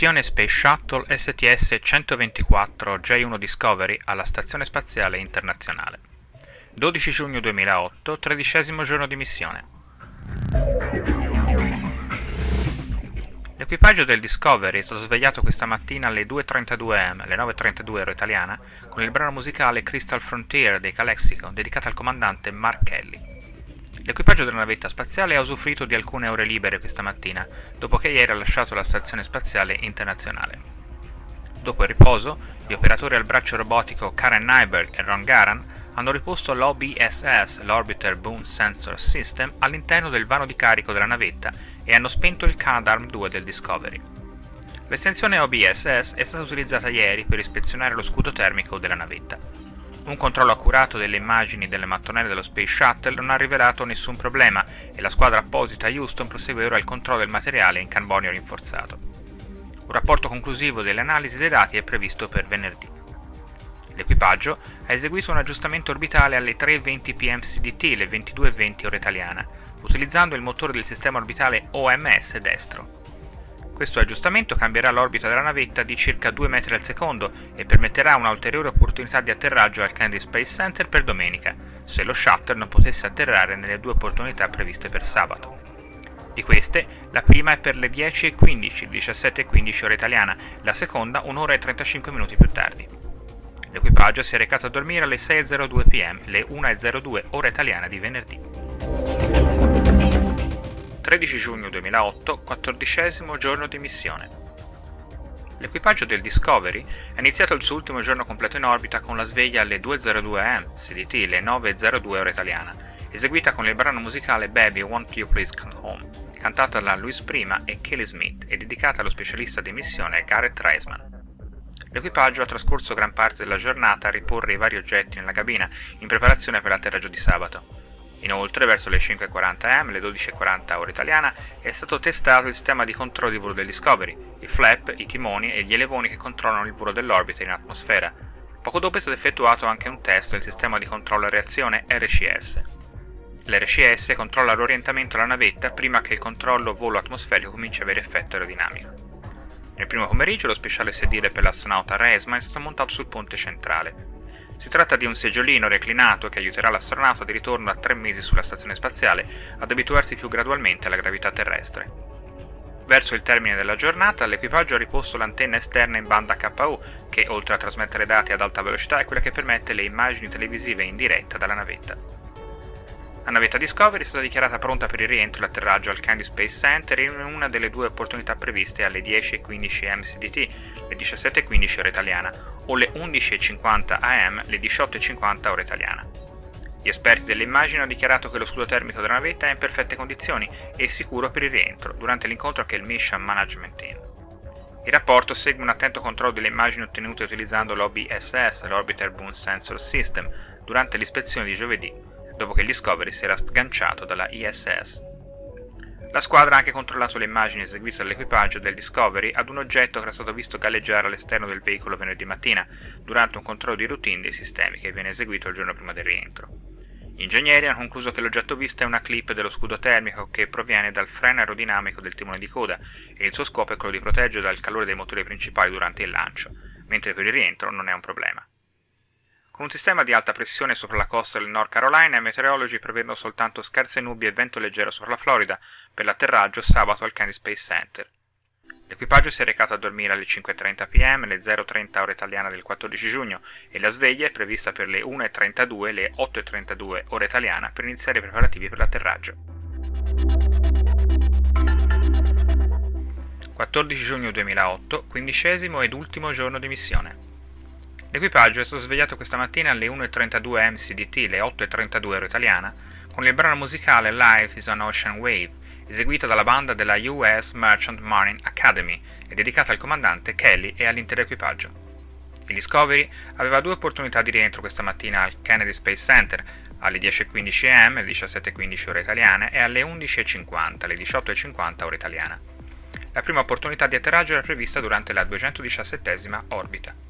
Missione Space Shuttle STS-124 J1 Discovery alla Stazione Spaziale Internazionale. 12 giugno 2008, tredicesimo giorno di missione. L'equipaggio del Discovery è stato svegliato questa mattina alle 2.32 am, alle 9.32 ero italiana, con il brano musicale Crystal Frontier dei Calexico, dedicato al comandante Mark Kelly. L'equipaggio della navetta spaziale ha usufruito di alcune ore libere questa mattina, dopo che ieri ha lasciato la Stazione Spaziale Internazionale. Dopo il riposo, gli operatori al braccio robotico Karen Nyberg e Ron Garan hanno riposto l'OBSS, l'Orbiter Boom Sensor System, all'interno del vano di carico della navetta e hanno spento il Canadarm 2 del Discovery. L'estensione OBSS è stata utilizzata ieri per ispezionare lo scudo termico della navetta. Un controllo accurato delle immagini delle mattonelle dello Space Shuttle non ha rivelato nessun problema e la squadra apposita a Houston prosegue ora il controllo del materiale in carbonio rinforzato. Un rapporto conclusivo delle analisi dei dati è previsto per venerdì. L'equipaggio ha eseguito un aggiustamento orbitale alle 3.20 pm CDT, le 22.20 ora italiana, utilizzando il motore del sistema orbitale OMS destro. Questo aggiustamento cambierà l'orbita della navetta di circa 2 metri al secondo e permetterà una ulteriore opportunità di atterraggio al Kennedy Space Center per domenica, se lo shuttle non potesse atterrare nelle due opportunità previste per sabato. Di queste, la prima è per le 10.15, 17.15 ora italiana, la seconda un'ora e 35 minuti più tardi. L'equipaggio si è recato a dormire alle 6.02 pm, le 1.02 ora italiana di venerdì. 13 giugno 2008, quattordicesimo giorno di missione. L'equipaggio del Discovery ha iniziato il suo ultimo giorno completo in orbita con la sveglia alle 2.02 am, CDT, le 9.02 ora italiana, eseguita con il brano musicale Baby Won't You Please Come Home, cantata da Louis Prima e Kelly Smith e dedicata allo specialista di missione Gareth Reisman. L'equipaggio ha trascorso gran parte della giornata a riporre i vari oggetti nella cabina in preparazione per l'atterraggio di sabato. Inoltre, verso le 5.40 am, le 12.40 ora italiana, è stato testato il sistema di controllo di volo del Discovery, i flap, i timoni e gli elevoni che controllano il volo dell'orbita in atmosfera. Poco dopo è stato effettuato anche un test del sistema di controllo a reazione RCS. L'RCS controlla l'orientamento della navetta prima che il controllo volo atmosferico cominci a avere effetto aerodinamico. Nel primo pomeriggio lo speciale sedile per l'astronauta Resma è stato montato sul ponte centrale. Si tratta di un seggiolino reclinato che aiuterà l'astronauta di ritorno a tre mesi sulla stazione spaziale ad abituarsi più gradualmente alla gravità terrestre. Verso il termine della giornata, l'equipaggio ha riposto l'antenna esterna in banda KU, che oltre a trasmettere dati ad alta velocità è quella che permette le immagini televisive in diretta dalla navetta. La navetta Discovery è stata dichiarata pronta per il rientro e l'atterraggio al Candy Space Center in una delle due opportunità previste alle 10.15 MCDT, le 17.15 ora italiana, o le 11.50 AM, le 18.50 ora italiana. Gli esperti delle immagini hanno dichiarato che lo scudo termico della navetta è in perfette condizioni e sicuro per il rientro durante l'incontro che il Mission Management Team. Il rapporto segue un attento controllo delle immagini ottenute utilizzando l'OBSS, l'Orbiter Boom Sensor System, durante l'ispezione di giovedì, dopo che il Discovery si era sganciato dalla ISS. La squadra ha anche controllato le immagini eseguite dall'equipaggio del Discovery ad un oggetto che era stato visto galleggiare all'esterno del veicolo venerdì mattina, durante un controllo di routine dei sistemi che viene eseguito il giorno prima del rientro. Gli ingegneri hanno concluso che l'oggetto visto è una clip dello scudo termico che proviene dal freno aerodinamico del timone di coda e il suo scopo è quello di proteggere dal calore dei motori principali durante il lancio, mentre per il rientro non è un problema. Con un sistema di alta pressione sopra la costa del North Carolina, i meteorologi prevedono soltanto scarse nubi e vento leggero sopra la Florida per l'atterraggio sabato al Kennedy Space Center. L'equipaggio si è recato a dormire alle 5.30 pm, le 0.30 ora italiana del 14 giugno, e la sveglia è prevista per le 1.32 le 8.32 ora italiana per iniziare i preparativi per l'atterraggio. 14 giugno 2008, quindicesimo ed ultimo giorno di missione. L'equipaggio è stato svegliato questa mattina alle 1.32 MCDT, le 8.32 ora italiana, con il brano musicale Life is an Ocean Wave, eseguita dalla banda della US Merchant Marine Academy e dedicata al comandante Kelly e all'intero equipaggio. Il Discovery aveva due opportunità di rientro questa mattina al Kennedy Space Center, alle 10.15 am, le 17.15 ore italiane, e alle 11.50, le 18.50 ore italiana. La prima opportunità di atterraggio era prevista durante la 217 orbita.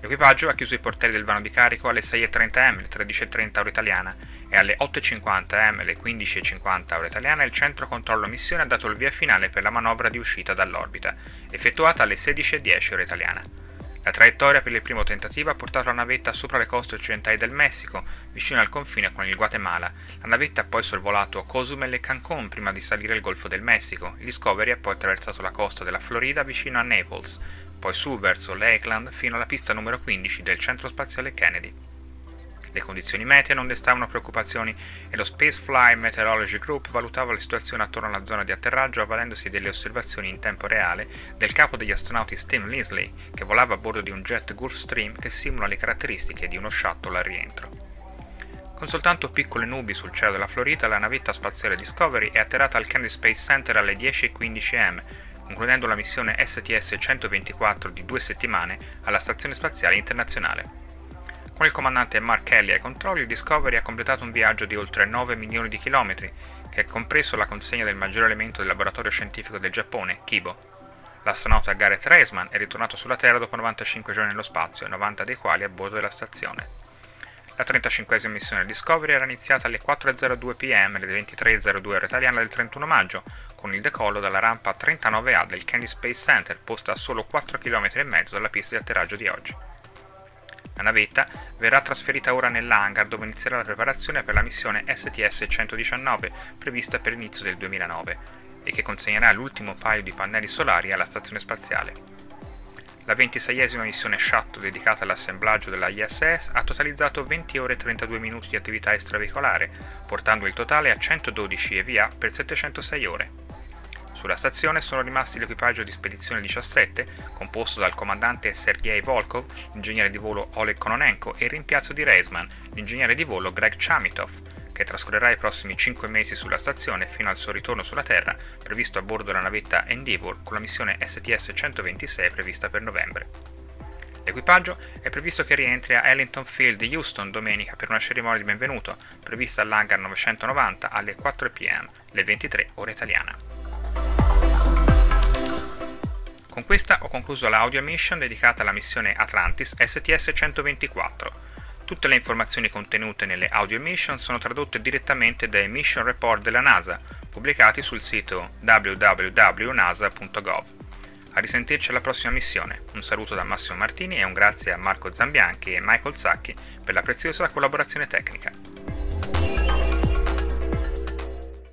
L'equipaggio ha chiuso i portelli del vano di carico alle 6.30 m, alle 13.30 ora italiana, e alle 8.50 m, alle 15.50 ora italiana il centro controllo missione ha dato il via finale per la manovra di uscita dall'orbita, effettuata alle 16.10 ora italiana. La traiettoria per il primo tentativo ha portato la navetta sopra le coste occidentali del Messico, vicino al confine con il Guatemala. La navetta ha poi sorvolato Cozumel e Cancun prima di salire il Golfo del Messico. Il Discovery ha poi attraversato la costa della Florida vicino a Naples, poi su verso Lakeland fino alla pista numero 15 del centro spaziale Kennedy. Le condizioni meteo non destavano preoccupazioni e lo Spacefly Meteorology Group valutava la situazione attorno alla zona di atterraggio avvalendosi delle osservazioni in tempo reale del capo degli astronauti Steve Linsley, che volava a bordo di un jet Gulfstream che simula le caratteristiche di uno shuttle al rientro. Con soltanto piccole nubi sul cielo della Florida, la navetta spaziale Discovery è atterrata al Kennedy Space Center alle 10.15 am, concludendo la missione STS-124 di due settimane alla Stazione Spaziale Internazionale. Con il comandante Mark Kelly ai controlli, il Discovery ha completato un viaggio di oltre 9 milioni di chilometri, che ha compreso la consegna del maggiore elemento del laboratorio scientifico del Giappone, Kibo. L'astronauta Gareth Reisman è ritornato sulla Terra dopo 95 giorni nello spazio, 90 dei quali a bordo della stazione. La 35esima missione Discovery era iniziata alle 4.02 pm alle 23.02 ora italiana del 31 maggio, con il decollo dalla rampa 39A del Kennedy Space Center, posta a solo 4 km e mezzo dalla pista di atterraggio di oggi. La navetta verrà trasferita ora nell'hangar dove inizierà la preparazione per la missione STS-119 prevista per l'inizio del 2009 e che consegnerà l'ultimo paio di pannelli solari alla stazione spaziale. La 26esima missione Shuttle dedicata all'assemblaggio della ISS ha totalizzato 20 ore e 32 minuti di attività extraveicolare, portando il totale a 112 EVA per 706 ore. Sulla stazione sono rimasti l'equipaggio di spedizione 17, composto dal comandante Sergei Volkov, l'ingegnere di volo Oleg Kononenko e il rimpiazzo di Reisman, l'ingegnere di volo Greg Chamitov, che trascorrerà i prossimi 5 mesi sulla stazione fino al suo ritorno sulla Terra, previsto a bordo della navetta Endeavour con la missione STS-126 prevista per novembre. L'equipaggio è previsto che rientri a Ellington Field di Houston domenica per una cerimonia di benvenuto, prevista all'hangar 990 alle 4 pm, le 23 ore italiana. Con questa ho concluso l'audio mission dedicata alla missione Atlantis STS-124. Tutte le informazioni contenute nelle audio mission sono tradotte direttamente dai mission report della NASA, pubblicati sul sito www.nasa.gov. A risentirci alla prossima missione. Un saluto da Massimo Martini e un grazie a Marco Zambianchi e Michael Zacchi per la preziosa collaborazione tecnica.